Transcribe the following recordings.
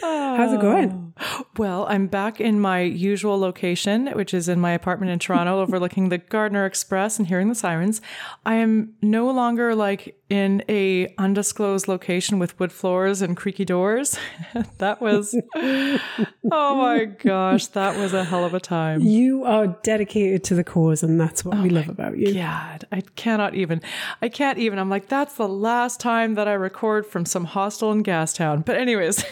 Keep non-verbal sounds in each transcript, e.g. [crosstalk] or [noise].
How's it going? Oh. Well, I'm back in my usual location, which is in my apartment in Toronto, [laughs] overlooking the Gardiner Express and hearing the sirens. I am no longer like in a undisclosed location with wood floors and creaky doors. [laughs] that was, [laughs] oh my gosh, that was a hell of a time. You are dedicated to the cause, and that's what we oh love about you. God, I cannot even. I can't even. I'm like, that's the last time that I record from some hostel in Gastown. But anyways,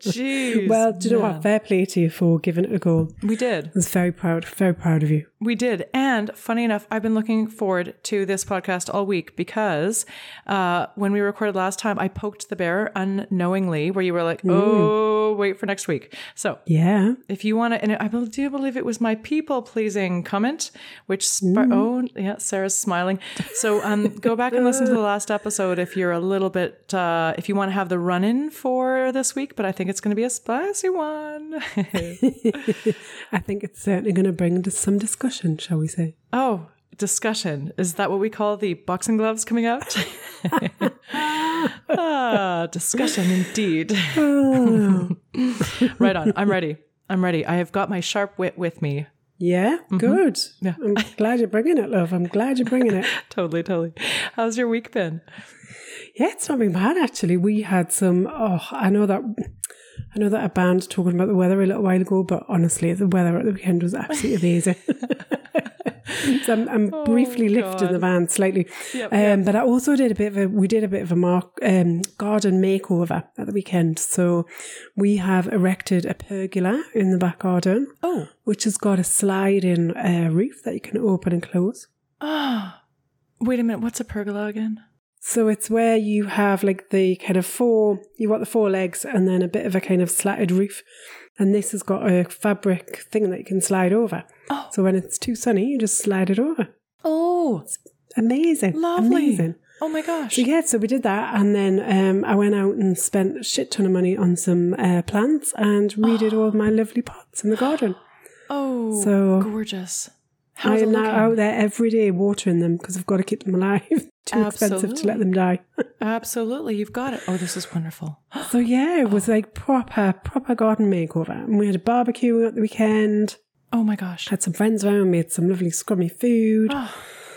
jeez. Well, do you know man. what? Fair play to you for giving it a go. We did. I was very proud, very proud of you. We did. And funny enough, I've been looking forward to this podcast all week because uh, when we recorded last time, I poked the bear unknowingly where you were like, oh, wait for next week. So Yeah. if you want to, and I do believe it was my people pleasing comment, which, sp- oh, yeah, Sara's smiling. So um, go back and listen to the last episode if you're a little bit, uh, if you want to have the run in for this week, but I think it's going to be a spicy one. [laughs] I think it's certainly going to bring to some discussion, shall we say? Oh, discussion. Is that what we call the boxing gloves coming out? [laughs] ah, discussion indeed. right on. I'm ready. I'm ready. I have got my sharp wit with me. Yeah, good. Yeah. I'm glad you're bringing it, love. I'm glad you're bringing it. [laughs] Totally, totally. How's your week been? Yeah, it's not been bad actually. We had some. Oh, I know that. I know that a band talking about the weather a little while ago, but honestly, the weather at the weekend was absolutely amazing. [laughs] so I'm, I'm briefly lifting the van slightly, Yep, um, yep. but I also did a bit of a. We did a bit of a mark, um, garden makeover at the weekend. So we have erected a pergola in the back garden, Oh, which has got a sliding uh, roof that you can open and close. ah. Wait a minute. What's a pergola again? So it's where you have like the kind of four, you got the four legs and then a bit of a kind of slatted roof. And this has got a fabric thing that you can slide over. Oh. So when it's too sunny, you just slide it over. Oh, Amazing. lovely. Amazing. Oh my gosh. So yeah, so we did that. And then um, I went out and spent a shit ton of money on some uh, plants and redid [gasps] all of my lovely pots in the garden. Oh, So- gorgeous. I am now out there every day watering them because I've got to keep them alive. [laughs] Too expensive to let them die. [laughs] Absolutely. You've got it. Oh, this is wonderful. [gasps] So yeah, it was like proper, proper garden makeover. And we had a barbecue at the weekend. Oh my gosh. Had some friends around. We had some lovely scrummy food. Oh.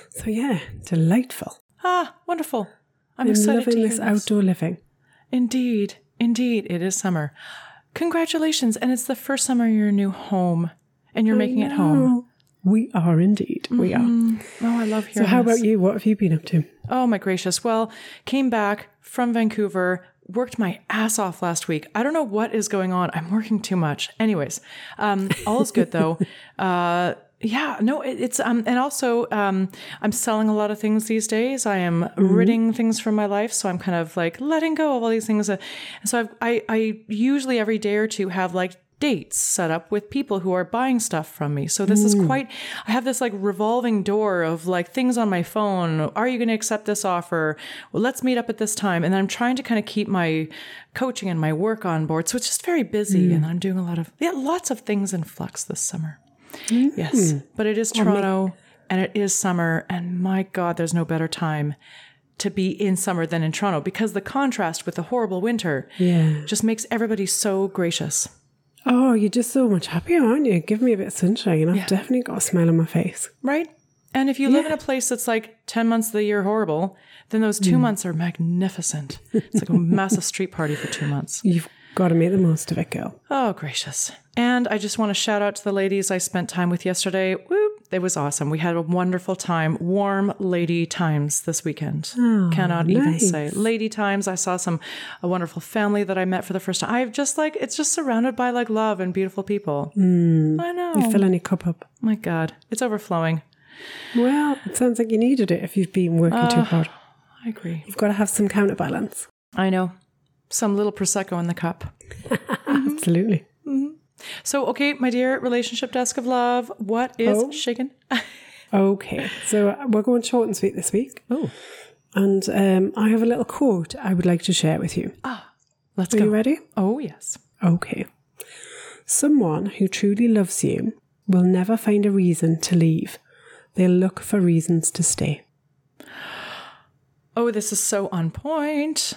So yeah, delightful. Ah, wonderful. I'm I'm excited loving this this. outdoor living. Indeed. Indeed. It is summer. Congratulations. And it's the first summer in your new home. And you're making it home. We are indeed. We are. Oh, I love hearing. So how this. about you? What have you been up to? Oh my gracious. Well, came back from Vancouver, worked my ass off last week. I don't know what is going on. I'm working too much. Anyways, um, all is good though. [laughs] Uh, yeah, no, it, it's um, and also um, I'm selling a lot of things these days. I am ridding things from my life, so I'm kind of like letting go of all these things. Uh, and so I've, I, I usually every day or two have like dates set up with people who are buying stuff from me. So this is hmm. quite I have this like revolving door of like things on my phone. Are you going to accept this offer? Well, let's meet up at this time. And I'm trying to kind of keep my coaching and my work on board. So it's just very busy hmm. and I'm doing a lot of yeah, lots of things in flux this summer. Hmm. Yes. But it is Toronto and it is summer and my god, there's no better time to be in summer than in Toronto because the contrast with the horrible winter Yeah. just makes everybody so gracious. Oh, you're just so much happier, aren't you? Give me a bit of sunshine. I've definitely got a smile on my face. Right? And if you live in a place that's like 10 months of the year horrible, then those two mm. months are magnificent. It's like a [laughs] massive street party for two months. You've got to make the most of it, girl. Oh, gracious. And I just want to shout out to the ladies I spent time with yesterday. Whoop, it was awesome. We had a wonderful time. Warm lady times this weekend. Oh, Cannot even say. Lady times. I saw some, a wonderful family that I met for the first time. I've just like, it's just surrounded by like love and beautiful people. Hmm. I know. You're filling your cup up. My God. It's overflowing. Well, it sounds like you needed it if you've been working too ah, hard. I agree. You've got to have some counterbalance. I know. some little prosecco in the cup. [laughs] Absolutely. Mm-hmm. So, okay, my dear relationship desk of love, what is Oh. shaken? [laughs] Okay, so uh, we're going short and sweet this week. Oh, And um, I have a little quote I would like to share with you. Ah, let's Are go. you ready? Oh, yes. Okay. Someone who truly loves you will never find a reason to leave. They'll look for reasons to stay. Oh, this is so on point.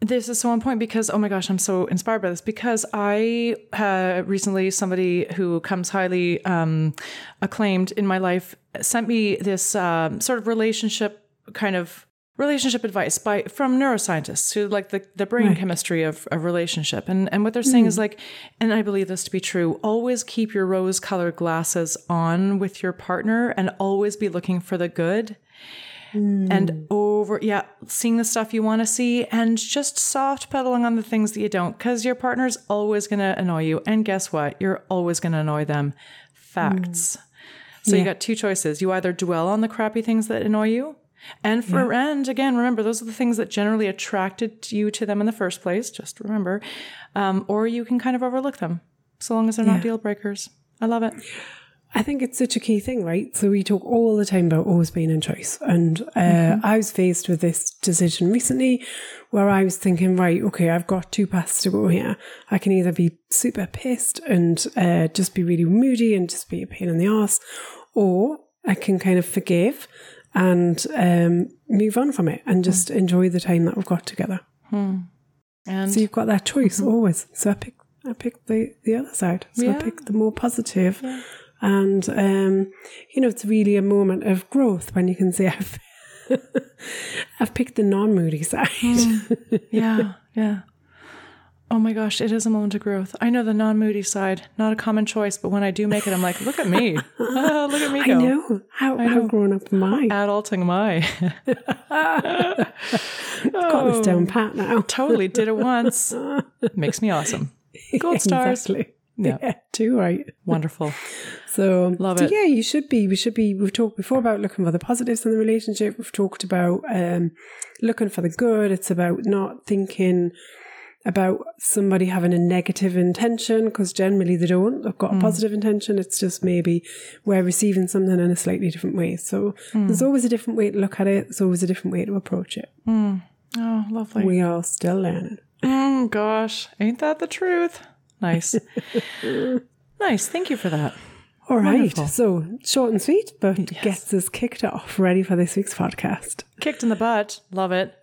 This is so on point because, oh my gosh, I'm so inspired by this because I had recently somebody who comes highly um, acclaimed in my life sent me this um, sort of relationship kind of relationship advice by from neuroscientists who like the, the brain chemistry of a relationship. And and what they're saying is like and i believe this to be true always keep your rose colored glasses on with your partner and always be looking for the good and over yeah seeing the stuff you want to see and just soft pedaling on the things that you don't because your partner's always going to annoy you. And guess what? You're always going to annoy them. Facts. So you got two choices. You either dwell on the crappy things that annoy you and for and again remember those are the things that generally attracted you to them in the first place just remember um, or you can kind of overlook them so long as they're not deal breakers. I love it I think it's such a key thing, right? So we talk all the time about always being in choice. And uh, I was faced with this decision recently where I was thinking, right, okay, I've got two paths to go here. I can either be super pissed and uh, just be really moody and just be a pain in the ass, or I can kind of forgive and um, move on from it and just enjoy the time that we've got together. and So you've got that choice always. So I picked I picked the, the other side. So I Yeah. picked the more positive. And um, you know, it's really a moment of growth when you can say [laughs] I've I've picked the non moody side. [laughs] yeah yeah. Oh my gosh it is a moment of growth. I know the non-moody side not a common choice but when i do make it i'm like look at me. Ah, look at me [laughs] I go. know. How how grown up am I? adulting my Got this down pat now. totally did it once. Makes me awesome. Gold stars. Exactly. [laughs] Yeah. Yeah, too right. wonderful [laughs] So Love so it. Yeah, you should be. We should be. We've talked before about looking for the positives in the relationship. We've talked about um, looking for the good. It's about not thinking about somebody having a negative intention because generally they don't. They've Mm. got a positive intention. It's just maybe we're receiving something in a slightly different way. So Mm. there's always a different way to look at it. There's always a different way to approach it. oh lovely We are still learning. Mm, gosh, ain't that the truth? Nice. nice. Thank you for that. All right. Wonderful. So short and sweet, but gets us kicked off. Ready for this week's podcast. Kicked in the butt. Love it.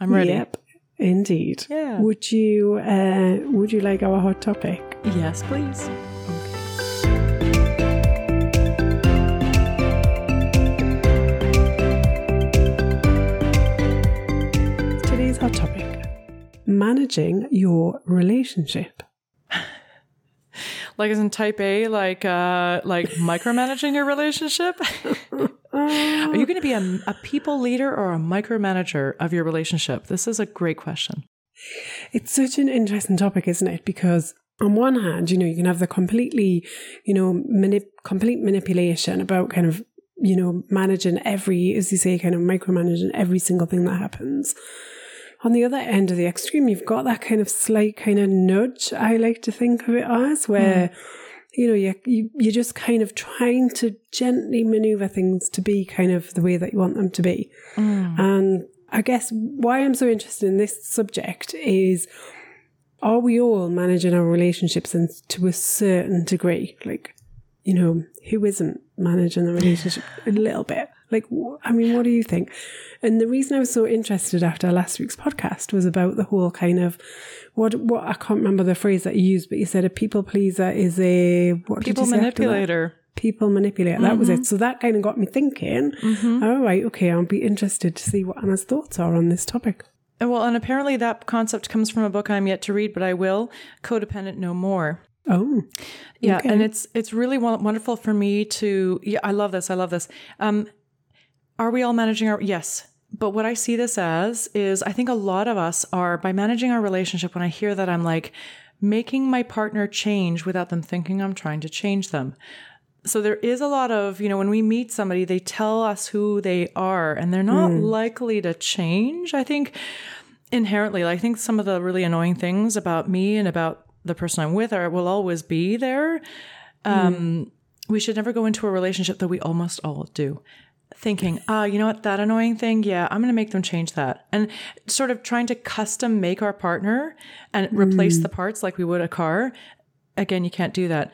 I'm ready. Yep, indeed. Yeah. Would you uh, Would you like our hot topic? Yes, please. Today's hot topic: managing your relationship. Like as in type A, like uh like micromanaging your relationship? [laughs] Are you going to be a, a people leader or a micromanager of your relationship? This is a great question. It's such an interesting topic, isn't it? Because on one hand, you know, you can have the completely, you know, manip- complete manipulation about kind of, you know, managing every, as you say, kind of micromanaging every single thing that happens. On the other end of the extreme, you've got that kind of slight kind of nudge, I like to think of it as, hmm. where, you know, you, you, you're just kind of trying to gently maneuver things to be kind of the way that you want them to be. Hmm. And I guess why I'm so interested in this subject is are we all managing our relationships and to a certain degree? Like, you know, who isn't managing the relationship a little bit? Like, I mean, what do you think? And the reason I was so interested after last week's podcast was about the whole kind of what, what I can't remember the phrase that you used, but you said a people pleaser is a what did People you say manipulator. people manipulate. That was it. So that kind of got me thinking, all right, okay, I'll be interested to see what Anna's thoughts are on this topic. Well, and apparently that concept comes from a book I'm yet to read, but I will. Codependent No More. Oh, Yeah, Okay. and it's it's really wonderful for me to. Yeah, I love this. I love this. Um, are we all managing our? Yes, but what I see this as is, I think a lot of us are by managing our relationship. When I hear that, I'm like making my partner change without them thinking I'm trying to change them. So there is a lot of, you know, when we meet somebody, they tell us who they are and they're not likely to change. I think inherently, I think some of the really annoying things about me and about the person I'm with are will always be there. Um, mm. We should never go into a relationship that we almost all do thinking, ah, oh, you know what, that annoying thing, yeah, I'm going to make them change that. And sort of trying to custom make our partner and replace mm. the parts like we would a car. Again, you can't do that.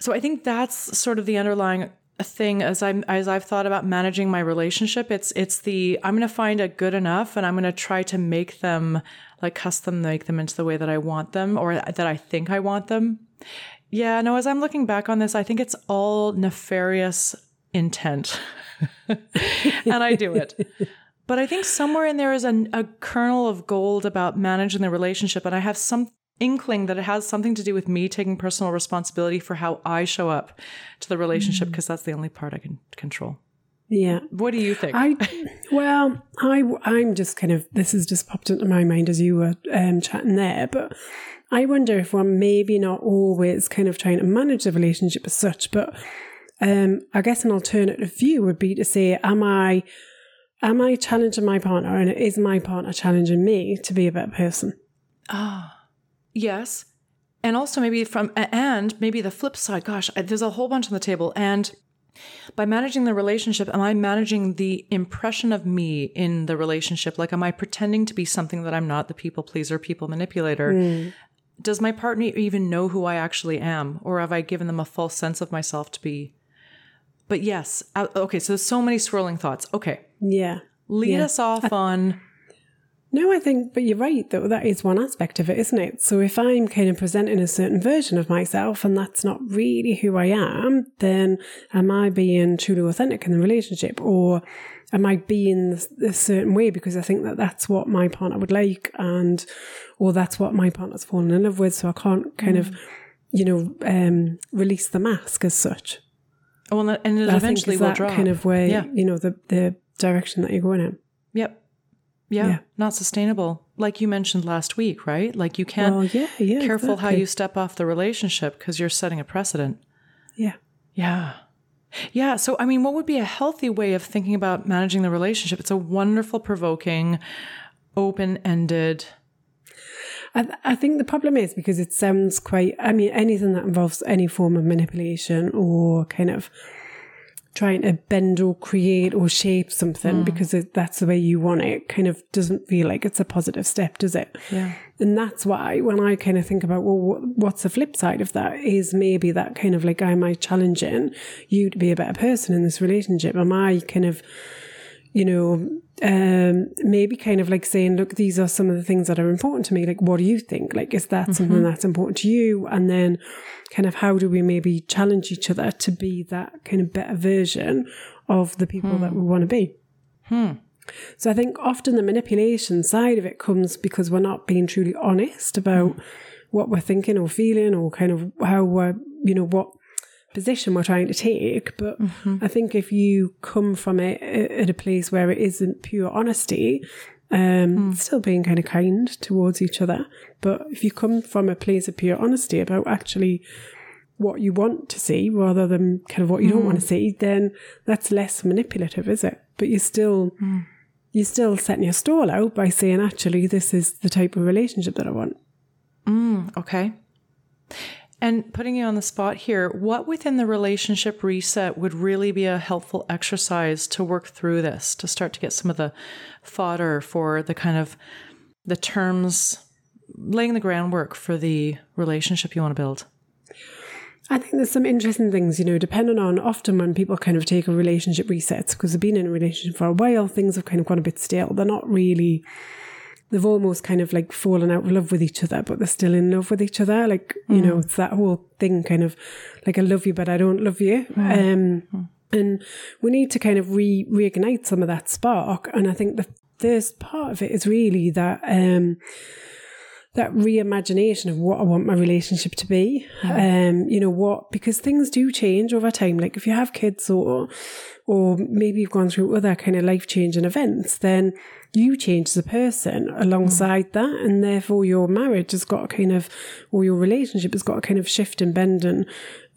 So I think that's sort of the underlying thing as I'm as I've thought about managing my relationship. It's it's the I'm going to find a good enough and I'm going to try to make them like custom make them into the way that I want them or that I think I want them. Yeah, no, as I'm looking back on this, I think it's all nefarious intent. and I do it. But I think somewhere in there is a, a kernel of gold about managing the relationship. And I have some inkling that it has something to do with me taking personal responsibility for how I show up to the relationship because mm. that's the only part I can control. Yeah. What do you think? I well, I I'm just kind of this has just popped into my mind as you were um, chatting there, but I wonder if we're maybe not always kind of trying to manage the relationship as such, but um, I guess an alternative view would be to say, am I am I challenging my partner and is my partner challenging me to be a better person? Ah. Yes. And also maybe from, and maybe the flip side, gosh, there's a whole bunch on the table. And by managing the relationship, am I managing the impression of me in the relationship? Like, am I pretending to be something that I'm not, the people pleaser, people manipulator? Mm. Does my partner even know who I actually am? Or have I given them a false sense of myself to be? But yes, uh, okay, so so many swirling thoughts. Okay. Yeah. Lead yeah. us [laughs] off on no, I think, but you're right, that that is one aspect of it, isn't it? So if I'm kind of presenting a certain version of myself and that's not really who I am, then am I being truly authentic in the relationship or am I being a certain way because I think that that's what my partner would like and, or that's what my partner's fallen in love with. So I can't kind mm. of, you know, um, release the mask as such. Well, and it I eventually will drop. kind of way, yeah. you know, the, the direction that you're going in. Yep. Yeah, yeah, not sustainable. Like you mentioned last week, right? Like you can't well, yeah, yeah, careful exactly. how you step off the relationship because you're setting a precedent. Yeah. Yeah. Yeah. So, I mean, what would be a healthy way of thinking about managing the relationship? It's a wonderful, provoking, open ended. I, th- I think the problem is because it sounds quite, I mean, anything that involves any form of manipulation or kind of trying to bend or create or shape something mm. because it, that's the way you want it kind of doesn't feel like it's a positive step, does it? Yeah. And that's why when I kind of think about, well, what's the flip side of that is maybe that kind of like, am I challenging you to be a better person in this relationship? Am I kind of, you know, um, maybe kind of like saying, look, these are some of the things that are important to me. Like, what do you think? Like, is that mm-hmm. something that's important to you? And then kind of how do we maybe challenge each other to be that kind of better version of the people hmm. that we want to be? Hmm. So I think often the manipulation side of it comes because we're not being truly honest about hmm. what we're thinking or feeling or kind of how we're, you know, what position we're trying to take. But mm-hmm. I think if you come from it at a place where it isn't pure honesty, um, mm. still being kind of kind towards each other. But if you come from a place of pure honesty about actually what you want to see rather than kind of what you mm. don't want to see, then that's less manipulative, is it? But you're still mm. you're still setting your stall out by saying, actually, this is the type of relationship that I want. Mm, okay. And putting you on the spot here, what within the relationship reset would really be a helpful exercise to work through this, to start to get some of the fodder for the kind of the terms, laying the groundwork for the relationship you want to build? I think there's some interesting things, you know, depending on often when people kind of take a relationship reset because they've been in a relationship for a while, things have kind of gone a bit stale. They're not really they've almost kind of like fallen out of love with each other, but they're still in love with each other. Like, you mm. know, it's that whole thing kind of like, I love you, but I don't love you. Mm. Um, mm. and we need to kind of re reignite some of that spark. And I think the first part of it is really that, um, that reimagination of what I want my relationship to be. Um, you know what? Because things do change over time. Like if you have kids or or maybe you've gone through other kind of life changing events, then you change as a person alongside mm. that. And therefore your marriage has got a kind of, or your relationship has got a kind of shift and bend and,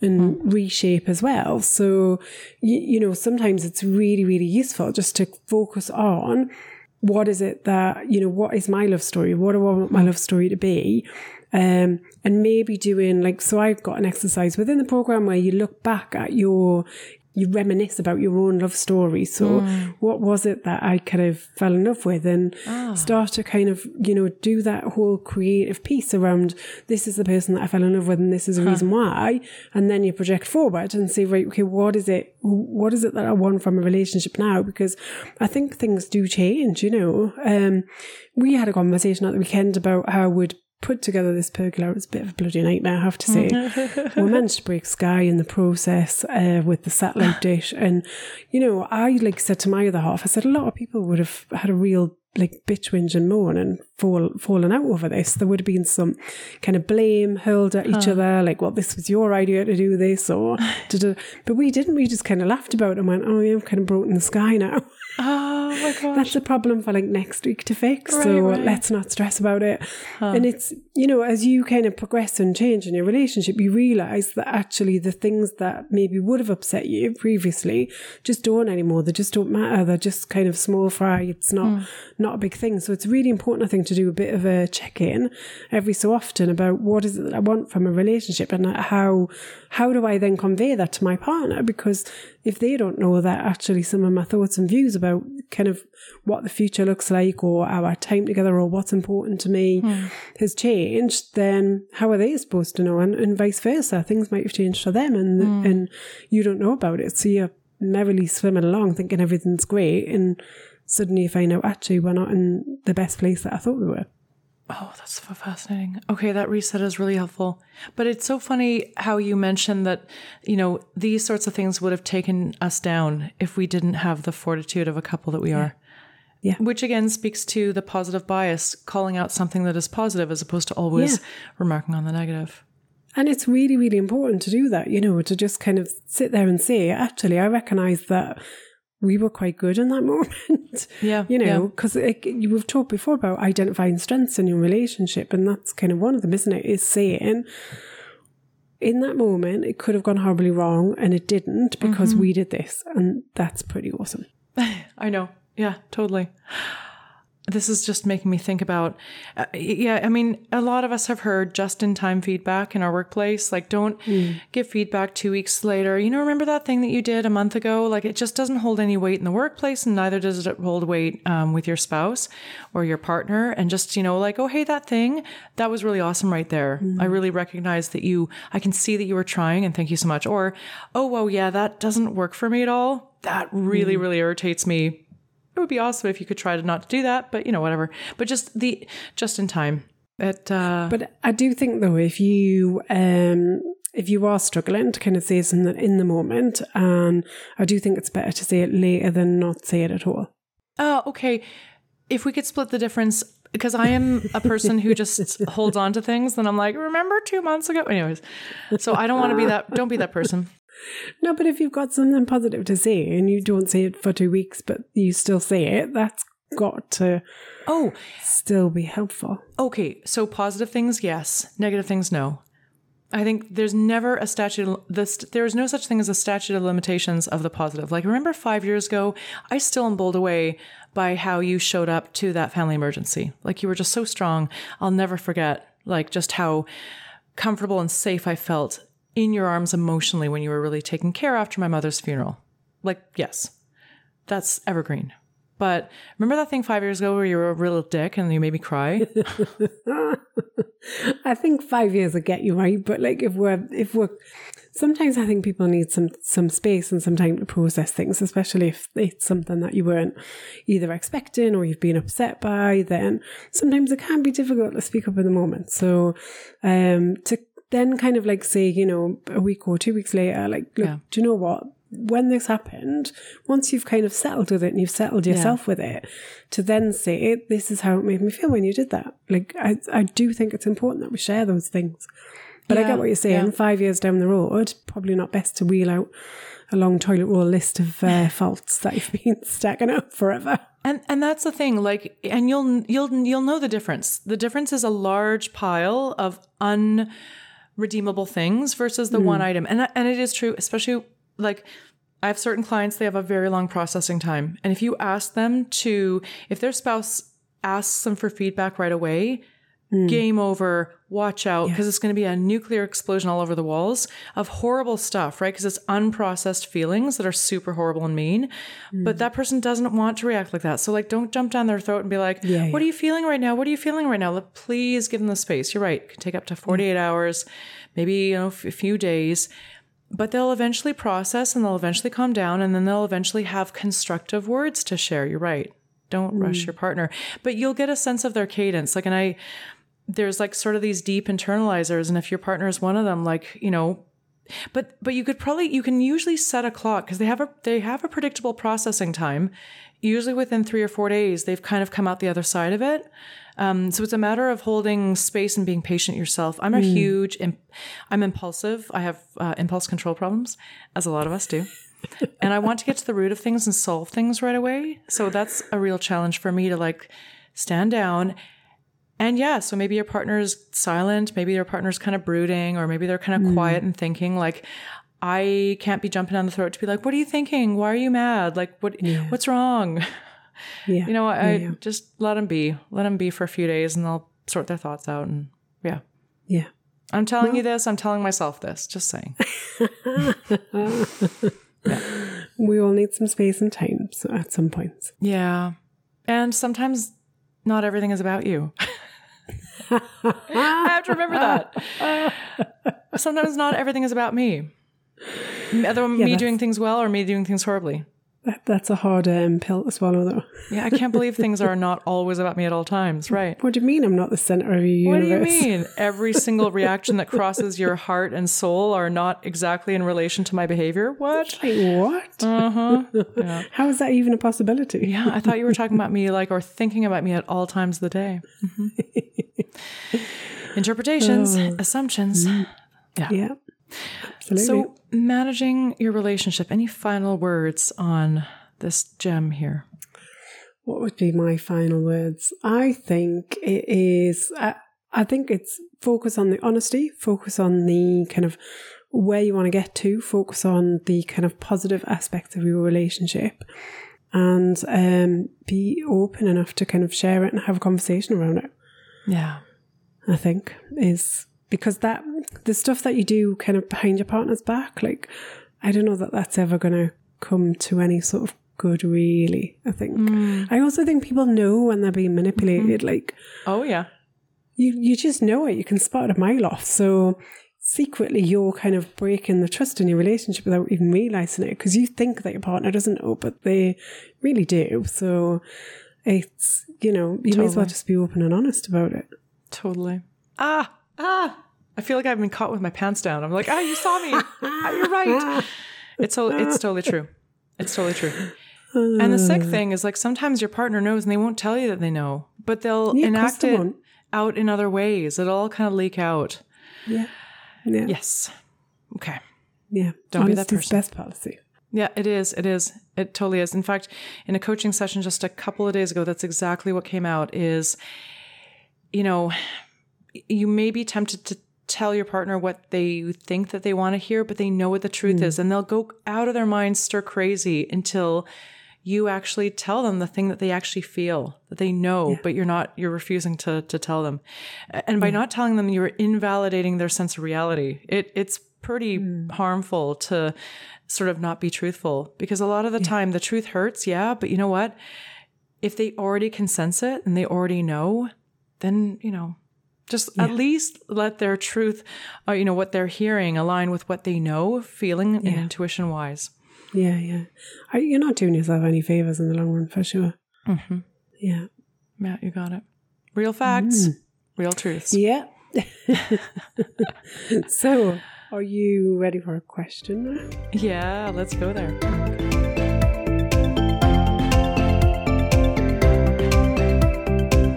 and mm. reshape as well. So, you, you know, sometimes it's really, really useful just to focus on what is it that, you know, what is my love story? What do I want my love story to be? Um, and maybe doing like, so I've got an exercise within the program where you look back at your, you reminisce about your own love story. So Mm. what was it that I kind of fell in love with and Ah. start to kind of, you know, do that whole creative piece around this is the person that I fell in love with and this is the reason why. And then you project forward and say, right, okay, what is it? What is it that I want from a relationship now? Because I think things do change, you know. Um, we had a conversation at the weekend about how we'd put together this pergola. It was a bit of a bloody nightmare, I have to say. we [laughs] managed to break Sky in the process uh, with the satellite [gasps] dish. And, you know, I like said to my other half, I said a lot of people would have had a real like bitch whinge and moan and fall fallen out over this. There would have been some kind of blame hurled at each other, like, well, this was your idea to do this, or [laughs] da-da. but we didn't. We just kind of laughed about it and went, oh, yeah, I'm kind of broken the sky now. [laughs] Oh my gosh. That's a problem for like next week to fix. Right, so right. let's not stress about it. And it's, you know, as you kind of progress and change in your relationship, you realize that actually the things that maybe would have upset you previously just don't anymore. They just don't matter. They're just kind of small fry. It's not, hmm. not a big thing. So it's really important, I think, to do a bit of a check in every so often about what is it that I want from a relationship and how, how do I then convey that to my partner? Because if they don't know that actually some of my thoughts and views about kind of what the future looks like or our time together or what's important to me hmm. has changed, then how are they supposed to know? And, and vice versa. Things might have changed for them and hmm. and you don't know about it. So you're merrily swimming along thinking everything's great and suddenly you find out actually we're not in the best place that I thought we were. Oh, that's so fascinating. Okay, that reset is really helpful. But it's so funny how you mentioned that, you know, these sorts of things would have taken us down if we didn't have the fortitude of a couple that we are. Yeah. Which again speaks to the positive bias, calling out something that is positive as opposed to always Yeah. remarking on the negative. And it's really, really important to do that, you know, to just kind of sit there and say, actually, I recognize that we were quite good in that [laughs] moment. Yeah, You know, because you've talked before about identifying strengths in your relationship. And that's kind of one of them, isn't it? Is saying, in that moment, it could have gone horribly wrong and it didn't because Mm-hmm. we did this. And that's pretty awesome. [laughs] I know. Yeah, totally. This is just making me think about, uh, yeah, I mean, a lot of us have heard just in time feedback in our workplace. Like, don't give feedback two weeks later. You know, remember that thing that you did a month ago? Like, it just doesn't hold any weight in the workplace, and neither does it hold weight um, with your spouse or your partner. And just, you know, like, oh, hey, that thing, that was really awesome right there. I really recognize that you, I can see that you were trying, and thank you so much. Or, oh, well, yeah, that doesn't work for me at all. That really, really irritates me it would be awesome if you could try to not do that, but you know, whatever. But just the just in time. It uh But I do think though, if you um if you are struggling to kind of say something in the moment, and I do think it's better to say it later than not say it at all. oh, okay. If we could split the difference because I am a person who just [laughs] holds on to things, then I'm like, remember two months ago? Anyways. So I don't want to be that don't be that person. No, but if you've got something positive to say and you don't say it for two weeks, but you still say it, that's got to Oh, still be helpful. okay. So positive things, yes. Negative things, no. I think there's never a statute. This there is no such thing as a statute of limitations of the positive. Like remember five years ago, I still am bowled away by how you showed up to that family emergency. Like you were just so strong. I'll never forget. Like just how comfortable and safe I felt in your arms emotionally when you were really taking care after my mother's funeral. Like yes, that's evergreen. But remember that thing five years ago where you were a real dick and you made me cry? [laughs] I think five years will get you right, but like if we're if we're sometimes I think people need some some space and some time to process things, especially if it's something that you weren't either expecting or you've been upset by, then sometimes it can be difficult to speak up in the moment. So um to then kind of like say, you know, a week or two weeks later, like, look, Yeah. do you know what? When this happened, once you've kind of settled with it and you've settled yourself with it, to then say, this is how it made me feel when you did that. Like, I, I do think it's important that we share those things. But I get what you're saying. yeah. Five years down the road, probably not best to wheel out a long toilet roll list of uh, [laughs] faults that you've been [laughs] stacking up forever. And and that's the thing, like, and you'll you'll you'll know the difference. The difference is a large pile of unredeemable things versus the one hmm. item, and and it is true, especially like I have certain clients, they have a very long processing time. And if you ask them to, if their spouse asks them for feedback right away, Mm. game over, watch out, because it's going to be a nuclear explosion all over the walls of horrible stuff, right? Because it's unprocessed feelings that are super horrible and mean. But mm. that person doesn't want to react like that. So, like, don't jump down their throat and be like, Yeah, what are you feeling right now? What are you feeling right now? Like, Please give them the space. You're right. It could take up to mm. 48 hours, maybe, you know, f- a few days but they'll eventually process and they'll eventually calm down and then they'll eventually have constructive words to share. You're right. Don't rush your partner, but you'll get a sense of their cadence. Like, and I, there's like sort of these deep internalizers. And if your partner is one of them, like, you know, but, but you could probably, you can usually set a clock because they have a, they have a predictable processing time. Usually within three or four days, they've kind of come out the other side of it. Um, so it's a matter of holding space and being patient yourself. I'm a huge, imp- I'm impulsive. I have uh, impulse control problems, as a lot of us do. [laughs] and I want to get to the root of things and solve things right away. So that's a real challenge for me to like stand down. And yeah, so maybe your partner's silent, maybe your partner's kind of brooding, or maybe they're kind of hmm. quiet and thinking like, I can't be jumping down the throat to be like, what are you thinking? Why are you mad? Like, what, what's wrong? [laughs] Yeah. You know, I yeah. just let them be, let them be for a few days and they'll sort their thoughts out. And yeah, Yeah. I'm telling you this. I'm telling myself this. Just saying. [laughs] yeah. We all need some space and time so at some points. Yeah. And sometimes not everything is about you. [laughs] I have to remember that. [laughs] Sometimes not everything is about me. Either me doing things well or me doing things horribly. That, that's a hard um, pill to swallow, though. Yeah, I can't believe things are not always about me at all times. Right. What do you mean I'm not the center of your universe? What do you mean? [laughs] Every single reaction that crosses your heart and soul are not exactly in relation to my behavior? What? Like, what? Uh-huh. [laughs] How is that even a possibility? Yeah, I thought you were talking about me like or thinking about me at all times of the day. Mhm. [laughs] Interpretations, assumptions. Yeah. Absolutely. So, managing your relationship, any final words on this gem here? what would be my final words? I think it is, I, I think it's focus on the honesty, focus on the kind of where you want to get to, focus on the kind of positive aspects of your relationship and um, be open enough to kind of share it and have a conversation around it. Yeah. I think is because that the stuff that you do kind of behind your partner's back, like I don't know that that's ever going to come to any sort of good. Really, I think. Mm. I also think people know when they're being manipulated. Mm-hmm. Like Oh, yeah. you, you just know it. You can spot it a mile off. So secretly, you're kind of breaking the trust in your relationship without even realizing it because you think that your partner doesn't know, but they really do. So it's you know you may as well just be open and honest about it. Totally. Ah, ah. I feel like I've been caught with my pants down. I'm like, ah, you saw me. Ah, You're right. [laughs] It's so it's totally true. It's totally true. And the sick thing is like sometimes your partner knows and they won't tell you that they know, but they'll Yeah, enact they it won't. out in other ways. It'll all kind of leak out. Yeah. Yeah. Yes. Okay. Yeah. Don't be that person. best policy. Yeah, it is. It is. It totally is. In fact, in a coaching session just a couple of days ago, that's exactly what came out is, you know, you may be tempted to tell your partner what they think that they want to hear, but they know what the truth hmm. is. And they'll go out of their minds stir crazy until you actually tell them the thing that they actually feel that they know, but you're not, you're refusing to, to tell them. And by hmm. not telling them, you're invalidating their sense of reality. It, it's pretty harmful to sort of not be truthful because a lot of the time the truth hurts. Yeah. But you know what? If they already can sense it and they already know, then, you know, just at least let their truth, uh, you know, what they're hearing align with what they know, feeling and intuition wise. Yeah, yeah. I, you're not doing yourself any favors in the long run, for sure. Mm-hmm. Yeah. Matt, you got it. Real facts, real truths. Yeah. [laughs] so, are you ready for a question? Yeah, let's go there.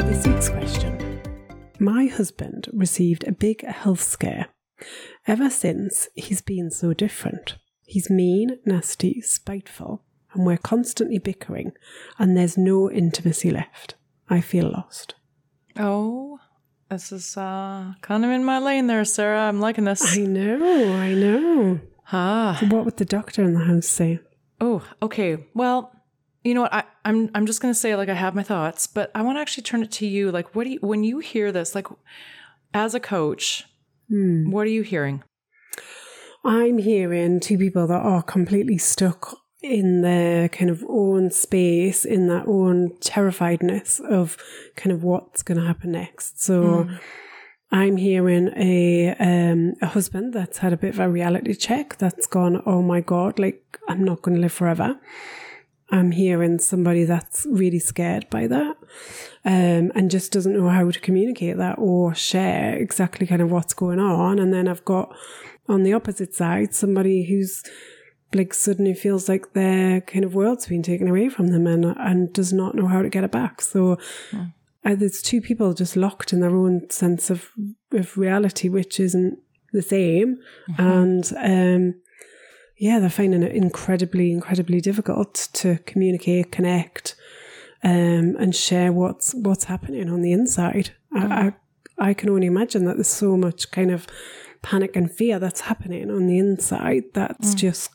This week's question. My husband received a big health scare. Ever since, he's been so different. He's mean, nasty, spiteful, and we're constantly bickering, and there's no intimacy left. I feel lost. Oh, this is uh, kind of in my lane there, Sara. I'm liking this. I know, I know. Ah, What would the doctor in the house say? Oh, okay. Well, you know what? I, I'm I'm just gonna say like I have my thoughts, but I want to actually turn it to you. Like, what do you when you hear this? Like, as a coach, what are you hearing? I'm hearing two people that are completely stuck in their kind of own space, in that own terrifiedness of kind of what's going to happen next. So I'm hearing a um, a husband that's had a bit of a reality check that's gone, oh my God, like I'm not going to live forever. I'm hearing somebody that's really scared by that um, and just doesn't know how to communicate that or share exactly kind of what's going on. And then I've got on the opposite side somebody who's like suddenly feels like their kind of world's been taken away from them and and does not know how to get it back. So uh, there's two people just locked in their own sense of of reality, which isn't the same, and um, yeah, they're finding it incredibly, incredibly difficult to communicate, connect, um, and share what's what's happening on the inside. I, I I can only imagine that there's so much kind of panic and fear that's happening on the inside that's just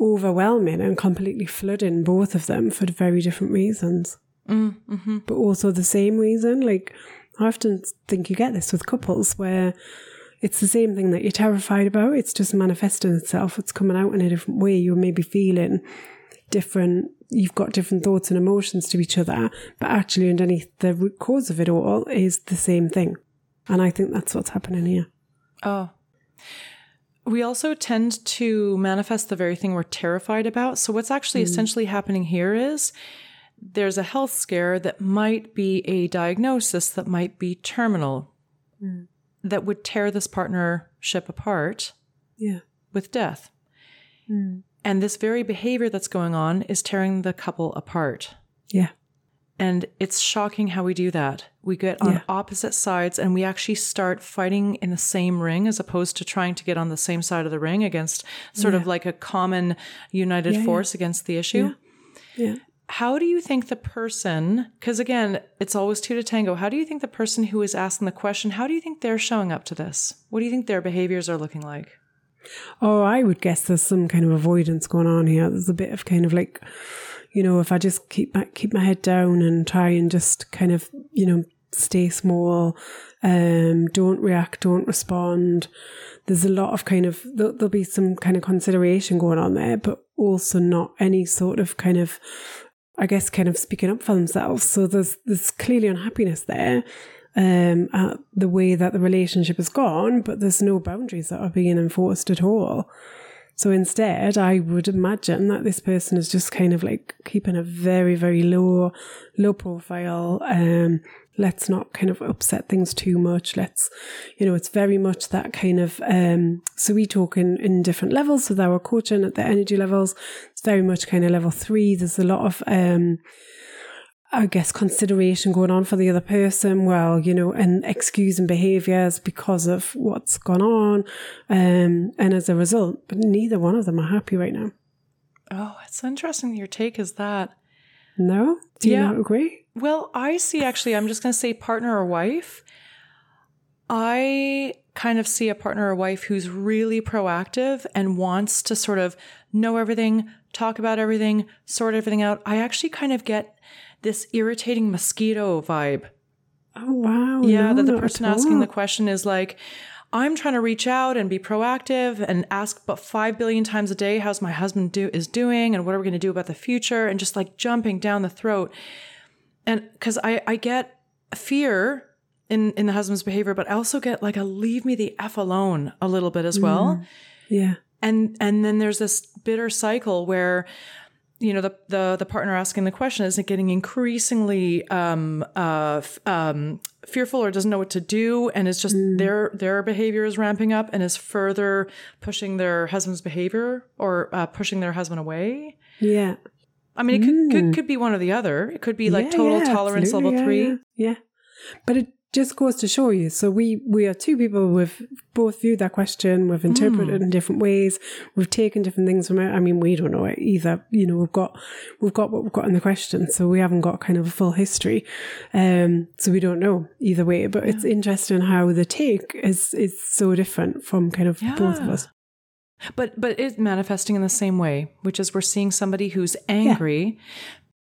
overwhelming and completely flooding both of them for very different reasons. Mm, mm-hmm. But also the same reason. Like, I often think you get this with couples where it's the same thing that you're terrified about. It's just manifesting itself. It's coming out in a different way. You're maybe feeling different. You've got different thoughts and emotions to each other, but actually, underneath the root cause of it all is the same thing. And I think that's what's happening here. Oh. We also tend to manifest the very thing we're terrified about. So, what's actually mm. essentially happening here is there's a health scare that might be a diagnosis that might be terminal mm. that would tear this partnership apart Yeah. with death. Mm. And this very behavior that's going on is tearing the couple apart. Yeah. And it's shocking how we do that. We get on Yeah. opposite sides and we actually start fighting in the same ring as opposed to trying to get on the same side of the ring against sort of like a common united Yeah, yeah. force against the issue. Yeah. How do you think the person, because again, it's always two to tango, how do you think the person who is asking the question, how do you think they're showing up to this? What do you think their behaviors are looking like? Oh, I would guess there's some kind of avoidance going on here. There's a bit of kind of like, you know, if I just keep my keep my head down and try and just kind of, you know, stay small, um, don't react, don't respond. There's a lot of kind of there'll, there'll be some kind of consideration going on there, but also not any sort of kind of, I guess, kind of speaking up for themselves. So there's there's clearly unhappiness there. Um, at the way that the relationship has gone, but there's no boundaries that are being enforced at all. So instead, I would imagine that this person is just kind of like keeping a very, very low, low profile. Um, let's not kind of upset things too much. Let's, you know, it's very much that kind of, um, so we talk in, in different levels with our coaching at the energy levels. It's very much kind of level three. There's a lot of, um, I guess consideration going on for the other person, well, you know, and excusing behaviors because of what's gone on. Um, and as a result, but neither one of them are happy right now. Oh, it's interesting your take is that. No? Do you Yeah. not agree? Well, I see actually, I'm just going to say partner or wife. I kind of see a partner or wife who's really proactive and wants to sort of know everything, talk about everything, sort everything out. I actually kind of get this irritating mosquito vibe. Oh, wow. Yeah, no, that the person asking the question is like, I'm trying to reach out and be proactive and ask but five billion times a day how's my husband do is doing and what are we going to do about the future and just like jumping down the throat. And because I I get fear in in the husband's behavior, but I also get like a leave me the f alone a little bit as well mm-hmm. Yeah. and and then there's this bitter cycle where you know the the the partner asking the question isn't getting increasingly um uh f- um fearful or doesn't know what to do? And is just their their behavior is ramping up and is further pushing their husband's behavior or uh, pushing their husband away. Yeah. i mean it could, could could be one or the other. It could be like Yeah, total yeah, tolerance level Yeah, 3 Yeah, yeah. But it just goes to show you. So we we are two people. We've both viewed that question. We've interpreted it in different ways. We've taken different things from it. I mean, we don't know it either. You know, we've got we've got what we've got in the question, so we haven't got kind of a full history. Um, so we don't know either way. But it's interesting how the take is is so different from kind of both of us. But but it's manifesting in the same way, which is we're seeing somebody who's angry.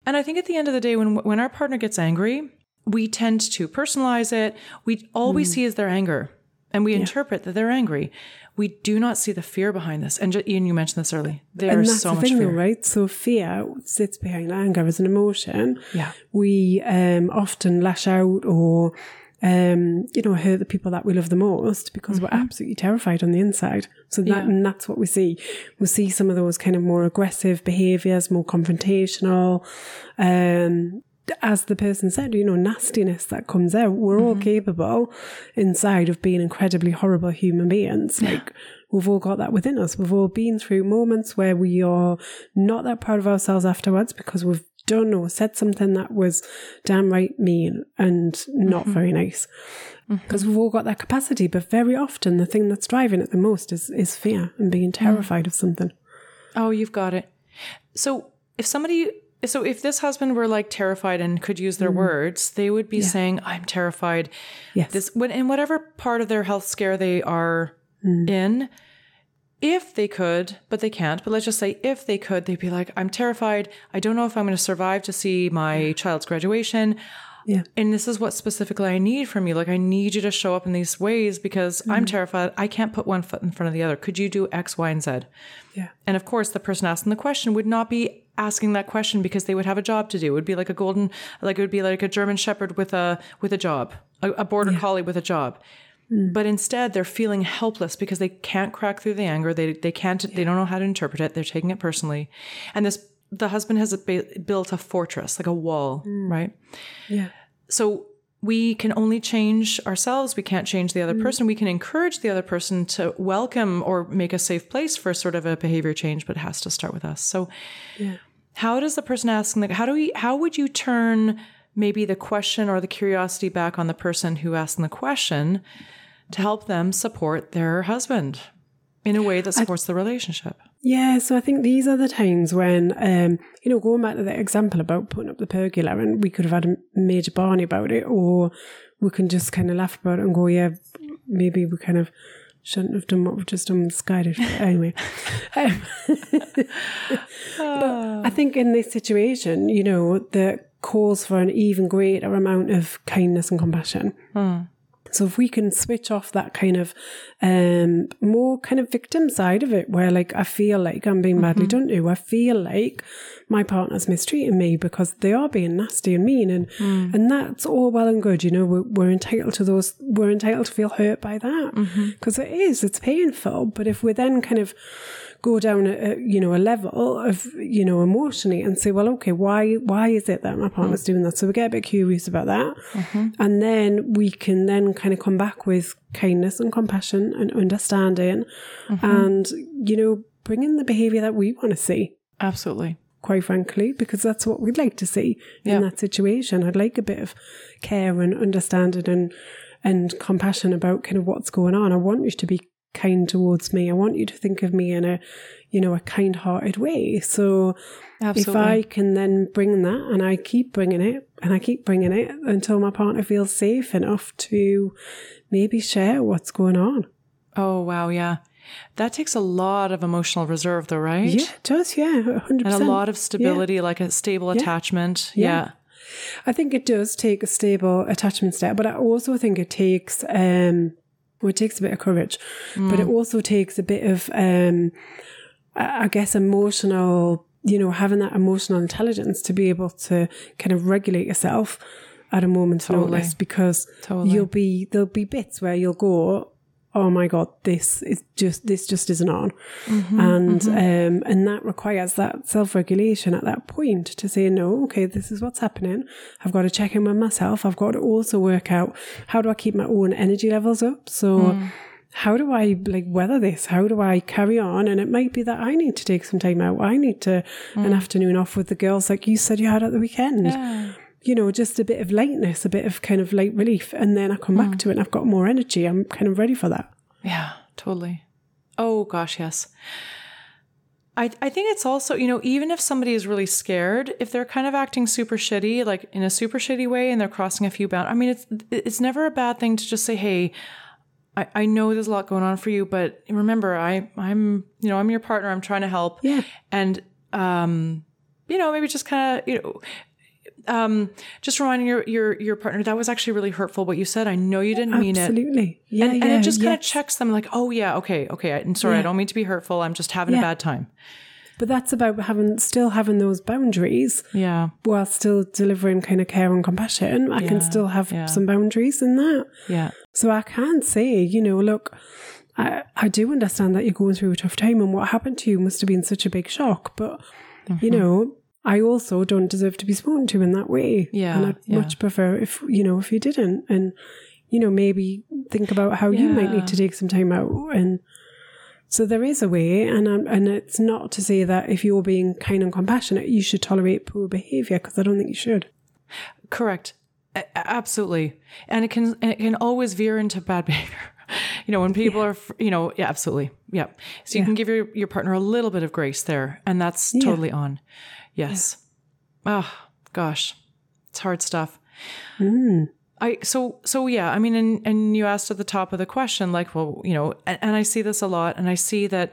And I think at the end of the day, when when our partner gets angry, we tend to personalize it. We all we see is their anger, and we interpret that they're angry. We do not see the fear behind this. And ju- Ian, you mentioned this early. There's that's so the much thing, fear. right? So fear sits behind anger as an emotion. Yeah. we um, often lash out or um, you know hurt the people that we love the most because we're absolutely terrified on the inside. So that Mm-hmm. Yeah. and that's what we see. We see some of those kind of more aggressive behaviors, more confrontational. Um, as the person said, you know, nastiness that comes out. We're all mm-hmm. capable inside of being incredibly horrible human beings. Like we've all got that within us. We've all been through moments where we are not that proud of ourselves afterwards because we've done or said something that was downright mean and not mm-hmm. very nice. Mm-hmm. Because we've all got that capacity, but very often the thing that's driving it the most is is fear and being mm. terrified of something. Oh, you've got it. So if somebody, so if this husband were like terrified and could use their mm. words, they would be saying, "I'm terrified." Yes. This when in whatever part of their health scare they are mm. in. If they could, but they can't, but let's just say if they could, they'd be like, I'm terrified. I don't know if I'm going to survive to see my child's graduation. Yeah. And this is what specifically I need from you. Like, I need you to show up in these ways because I'm mm. terrified. I can't put one foot in front of the other. Could you do X, Y, and Z? Yeah. And of course, the person asking the question would not be asking that question because they would have a job to do. It would be like a golden, like it would be like a German Shepherd with a with a job, a, a border collie with a job. Hmm. But instead, they're feeling helpless because they can't crack through the anger. They they can't. They don't know how to interpret it. They're taking it personally, and this the husband has ba- built a fortress, like a wall, hmm. right? Yeah. So we can only change ourselves. We can't change the other mm. person. We can encourage the other person to welcome or make a safe place for sort of a behavior change, but it has to start with us. So how does the person asking the how do we how would you turn maybe the question or the curiosity back on the person who asked the question to help them support their husband in a way that supports the relationship? Yeah, so I think these are the times when, um, you know, going back to the example about putting up the pergola, and we could have had a major barney about it, or we can just kind of laugh about it and go, yeah, maybe we kind of shouldn't have done what we've just done with Skydish. But anyway, [laughs] um, but I think in this situation, you know, the calls for an even greater amount of kindness and compassion. So if we can switch off that kind of um more kind of victim side of it, where like I feel like I'm being badly mm-hmm. done to, I feel like my partner's mistreating me because they are being nasty and mean, and mm. and that's all well and good. You know, we're, we're entitled to those. We're entitled to feel hurt by that mm-hmm. because it is. It's painful. But if we're then kind of go down a, a you know a level of you know emotionally and say well okay why why is it that my partner's mm. doing that so we get a bit curious about that mm-hmm. and then we can then kind of come back with kindness and compassion and understanding mm-hmm. and you know bring in the behavior that we want to see Absolutely. quite frankly, because that's what we'd like to see Yeah. in that situation. I'd like a bit of care and understanding and and compassion about kind of what's going on. I want you to be kind towards me. I want you to think of me in a, you know, a kind hearted way. So Absolutely. if I can then bring that and I keep bringing it and I keep bringing it until my partner feels safe enough to maybe share what's going on. Oh, wow. Yeah. That takes a lot of emotional reserve, though, right? Yeah, it does. Yeah, 100%. And a lot of stability, like a stable attachment. Yeah. I think it does take a stable attachment step, but I also think it takes um well, it takes a bit of courage, but it also takes a bit of um I I guess emotional, you know, having that emotional intelligence to be able to kind of regulate yourself at a moment's Totally. notice because Totally. you'll be there'll be bits where you'll go oh my god this is just this just isn't on Mm-hmm, and um and that requires that self-regulation at that point to say no okay this is what's happening i've got to check in with myself i've got to also work out how do i keep my own energy levels up so Mm. how do I like weather this? How do I carry on? And it might be that I need to take some time out. I need to an afternoon off with the girls, like you said you had at the weekend. You know, just a bit of lightness, a bit of kind of light relief, and then I come back to it and I've got more energy. I'm kind of ready for that. Yeah, totally. Oh gosh, yes. I I think it's also, you know, even if somebody is really scared, if they're kind of acting super shitty, like in a super shitty way and they're crossing a few bounds, I mean, it's it's never a bad thing to just say, "Hey, I, I know there's a lot going on for you, but remember, I, I'm, you know, I'm your partner. I'm trying to help. Yeah. And, um, you know, maybe just kind of, you know, um, just reminding your, your, your partner that was actually really hurtful what you said. I know you didn't mean it. Absolutely. Yeah. And, yeah, and it just kind of checks them like, oh yeah, okay, okay. I'm sorry. I don't mean to be hurtful. I'm just having a bad time. But that's about having still having those boundaries Yeah. while still delivering kind of care and compassion. I Yeah, can still have yeah. some boundaries in that. Yeah. So I can say, you know, look, I, I do understand that you're going through a tough time and what happened to you must have been such a big shock. But, Mm-hmm. you know, I also don't deserve to be spoken to in that way. Yeah, And I'd yeah. much prefer if, you know, if you didn't. And, you know, maybe think about how you might need to take some time out. And so there is a way. And, um, and it's not to say that if you're being kind and compassionate, you should tolerate poor behavior because I don't think you should. Correct. A- absolutely. And it can and it can always veer into bad [laughs] behavior. You know, when people are, you know, yeah, absolutely. Yeah. So you Yeah. can give your, your partner a little bit of grace there, and that's totally on. Yes. Oh, gosh. It's hard stuff. Mm. I so so yeah, I mean and and you asked at the top of the question like, well, you know, and, and I see this a lot and I see that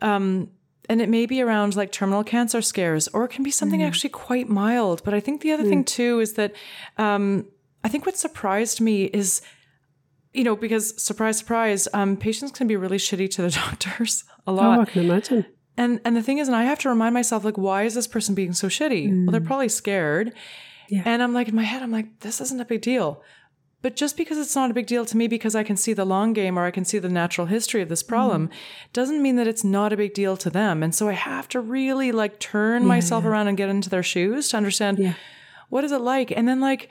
um and it may be around like terminal cancer scares or it can be something actually quite mild, but I think the other thing too is that um I think what surprised me is you know, because surprise, surprise, um, patients can be really shitty to the [laughs] doctors a lot. Oh, I can imagine. And and the thing is, and I have to remind myself, like, why is this person being so shitty? Well, they're mm. probably scared. Yeah. And I'm like, in my head, I'm like, this isn't a big deal. But just because it's not a big deal to me, because I can see the long game or I can see the natural history of this problem, mm. doesn't mean that it's not a big deal to them. And so I have to really like turn myself around and get into their shoes to understand Yeah. what is it like. And then like,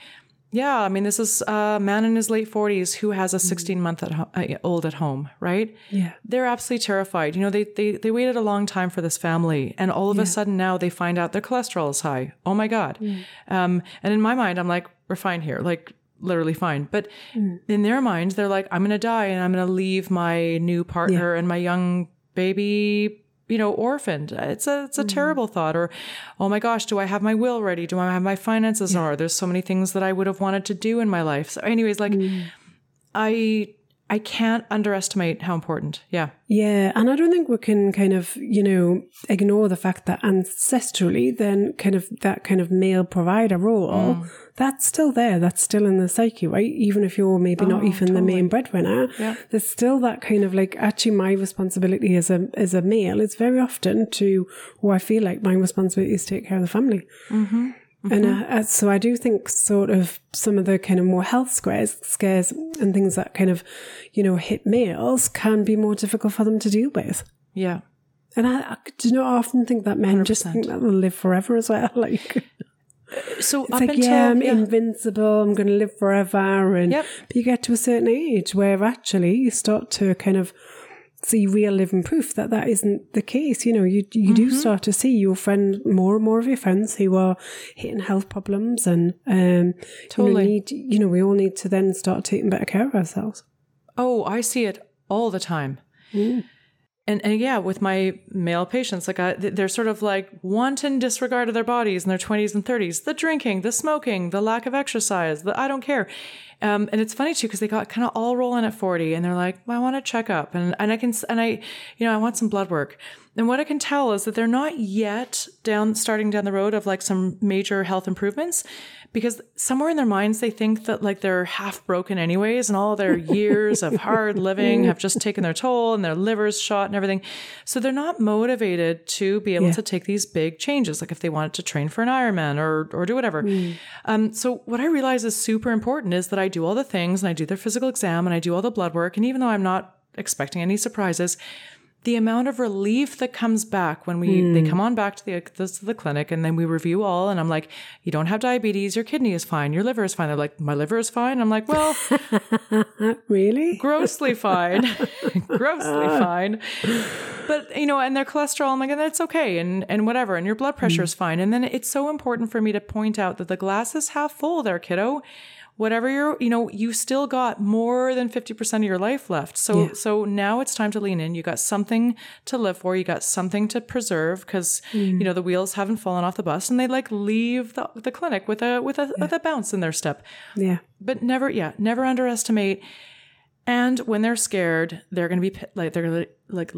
yeah, I mean, this is a man in his late 40s who has a 16 month at ho- uh, old at home, right? Yeah. they're absolutely terrified. You know, they they they waited a long time for this family, and all of a sudden now they find out their cholesterol is high. Oh my god! Um, and in my mind, I'm like, we're fine here, like literally fine. But in their mind, they're like, I'm gonna die, and I'm gonna leave my new partner and my young baby. You know, orphaned. It's a it's a terrible thought. Or, oh my gosh, do I have my will ready? Do I have my finances in order? There's so many things that I would have wanted to do in my life. So, anyways, like, I I can't underestimate how important. Yeah. Yeah, and I don't think we can kind of, you know, ignore the fact that ancestrally, then kind of that kind of male provider role, Mm. That's still there. That's still in the psyche, right? Even if you're maybe not Oh, even the main breadwinner, Yeah. there's still that kind of like actually my responsibility as a as a male is very often to, or I feel like my responsibility is to take care of the family. Mm-hmm. And uh, uh, so I do think sort of some of the kind of more health scares, scares and things that kind of, you know, hit males can be more difficult for them to deal with. Yeah. And I, I do you know, often think that men just 100%. think that they'll live forever as well. [laughs] Like, So it's up like, until yeah, I'm yeah. invincible. I'm going to live forever. And Yep. but you get to a certain age where actually you start to kind of see real living proof that that isn't the case. You know, you you do Mm-hmm. start to see your friend more and more of your friends who are hitting health problems and um Totally. You know, need, you know, we all need to then start taking better care of ourselves. oh, I see it all the time. And and yeah, with my male patients, like I, they're sort of like wanton disregard of their bodies in their twenties and thirties, the drinking, the smoking, the lack of exercise, the I don't care. Um, and it's funny too because they got kind of all rolling at forty, and they're like, well, I want to check up, and and I can and I, you know, I want some blood work. And what I can tell is that they're not yet down starting down the road of like some major health improvements because somewhere in their minds they think that like they're half broken anyways and all their [laughs] years of hard living have just taken their toll and their liver's shot and everything. So they're not motivated to be able Yeah. to take these big changes like if they wanted to train for an ironman or or do whatever. Um, so what i realize is super important is that i do all the things and i do their physical exam and i do all the blood work and even though i'm not expecting any surprises the amount of relief that comes back when we they hmm. come on back to the, the the clinic and then we review all and I'm like, you don't have diabetes, your kidney is fine, your liver is fine. They're like, my liver is fine. I'm like, well, [laughs] Really? grossly fine, [laughs] grossly ah. fine. But you know, and their cholesterol, I'm like, that's okay, and and whatever, and your blood hmm. pressure is fine. And then it's so important for me to point out that the glass is half full, there, kiddo. Whatever you're, you know, you still got more than fifty percent of your life left. So Yeah. so now it's time to lean in. You got something to live for. You got something to preserve because mm. you know the wheels haven't fallen off the bus, and they like leave the, the clinic with a with a with a bounce in their step Yeah. but never yeah never underestimate And when they're scared, they're going to be like they're gonna, like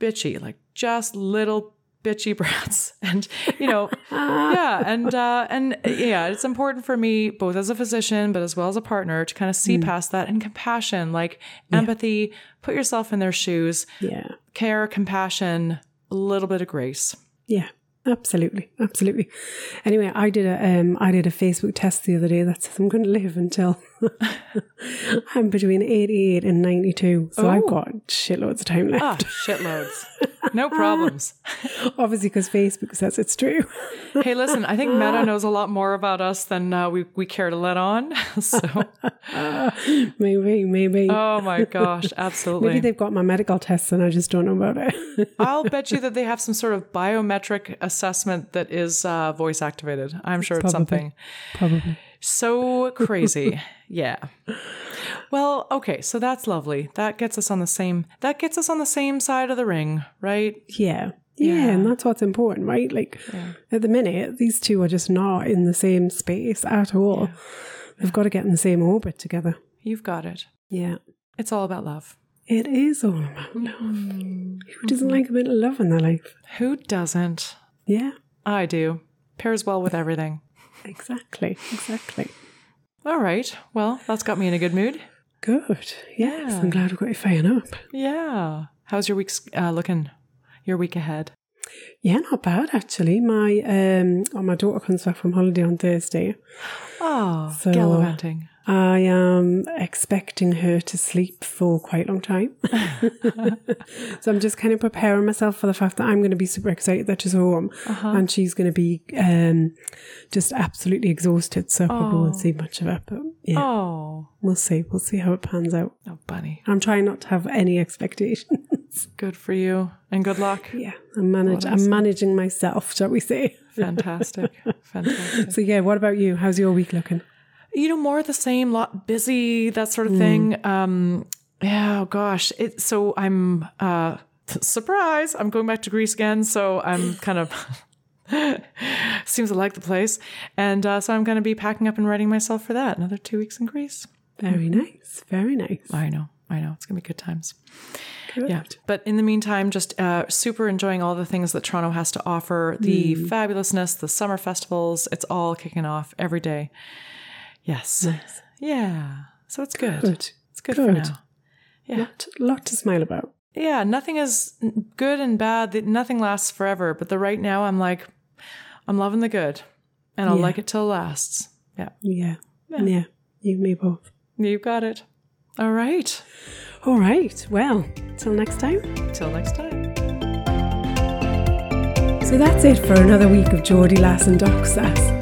bitchy, like just little bitchy [laughs] brats. And you know, [laughs] yeah, and uh, and yeah, it's important for me both as a physician, but as well as a partner, to kind of see past that and compassion, like empathy. Put yourself in their shoes, Yeah. care, compassion, a little bit of grace. Yeah, absolutely, absolutely. Anyway, I did a um, I did a Facebook test the other day that says I'm going to live until [laughs] I'm between 88 and 92, so I've Oh. got shitloads of time left. Ah, shitloads, no problems. [laughs] Obviously, because Facebook says it's true. [laughs] Hey, listen, I think Meta knows a lot more about us than uh, we we care to let on. So, maybe, maybe. oh my gosh, absolutely. Maybe they've got my medical tests and I just don't know about it. I'll bet you that they have some sort of biometric assessment that is uh, voice activated. I'm sure it's something Probably. So crazy. yeah. Well, okay, so that's lovely. That gets us on the same. That gets us on the same side of the ring, right? Yeah. Yeah, and that's what's important, right? Like at the minute, these two are just not in the same space at all. They've got to get in the same orbit together. You've got it. Yeah. It's all about love. It is all about love. Mm-hmm. Who doesn't like a bit of love in their life? Who doesn't? Yeah, I do. Pairs well with everything. Exactly. Exactly. All right. Well, that's got me in a good mood. Good. Yes, Yeah. I'm glad we got you firing up. Yeah. How's your week's uh, looking? Your week ahead? Yeah, not bad actually. My um oh, my daughter comes back from holiday on Thursday. Oh, So- gallivanting. I am expecting her to sleep for quite a long time. [laughs] so I'm just kind of preparing myself for the fact that I'm going to be super excited that she's home and she's going to be um, just absolutely exhausted. So I probably won't see much of her. But yeah, Oh, we'll see. We'll see how it pans out. oh, bunny. I'm trying not to have any expectations. [laughs] Good for you and good luck. yeah, I'm, manage- I'm managing myself, shall we say. [laughs] Fantastic. Fantastic. So yeah, what about you? How's your week looking? You know, more of the same, lot busy, that sort of thing. Um, yeah, oh gosh. It so I'm uh surprise, I'm going back to Greece again, so I'm [laughs] kind of [laughs] seems to like the place. And uh, so I'm gonna be packing up and readying myself for that. Another two weeks in Greece. Very nice. Very nice. I know, I know. It's gonna be good times. Good. Yeah. But in the meantime, just uh, super enjoying all the things that Toronto has to offer the fabulousness, the summer festivals. It's all kicking off every day. Yes. Yeah. So it's good. Good. It's good, for now. Yeah. Lot, lot to smile about. Yeah. Nothing is good and bad. Nothing lasts forever. But the right now, I'm like, I'm loving the good and I'll Yeah. like it till it lasts. Yeah. Yeah. Yeah. You and me both. You've got it. All right. All right. Well, till next time. Till next time. So that's it for another week of Geordie Lass and Doc Sass.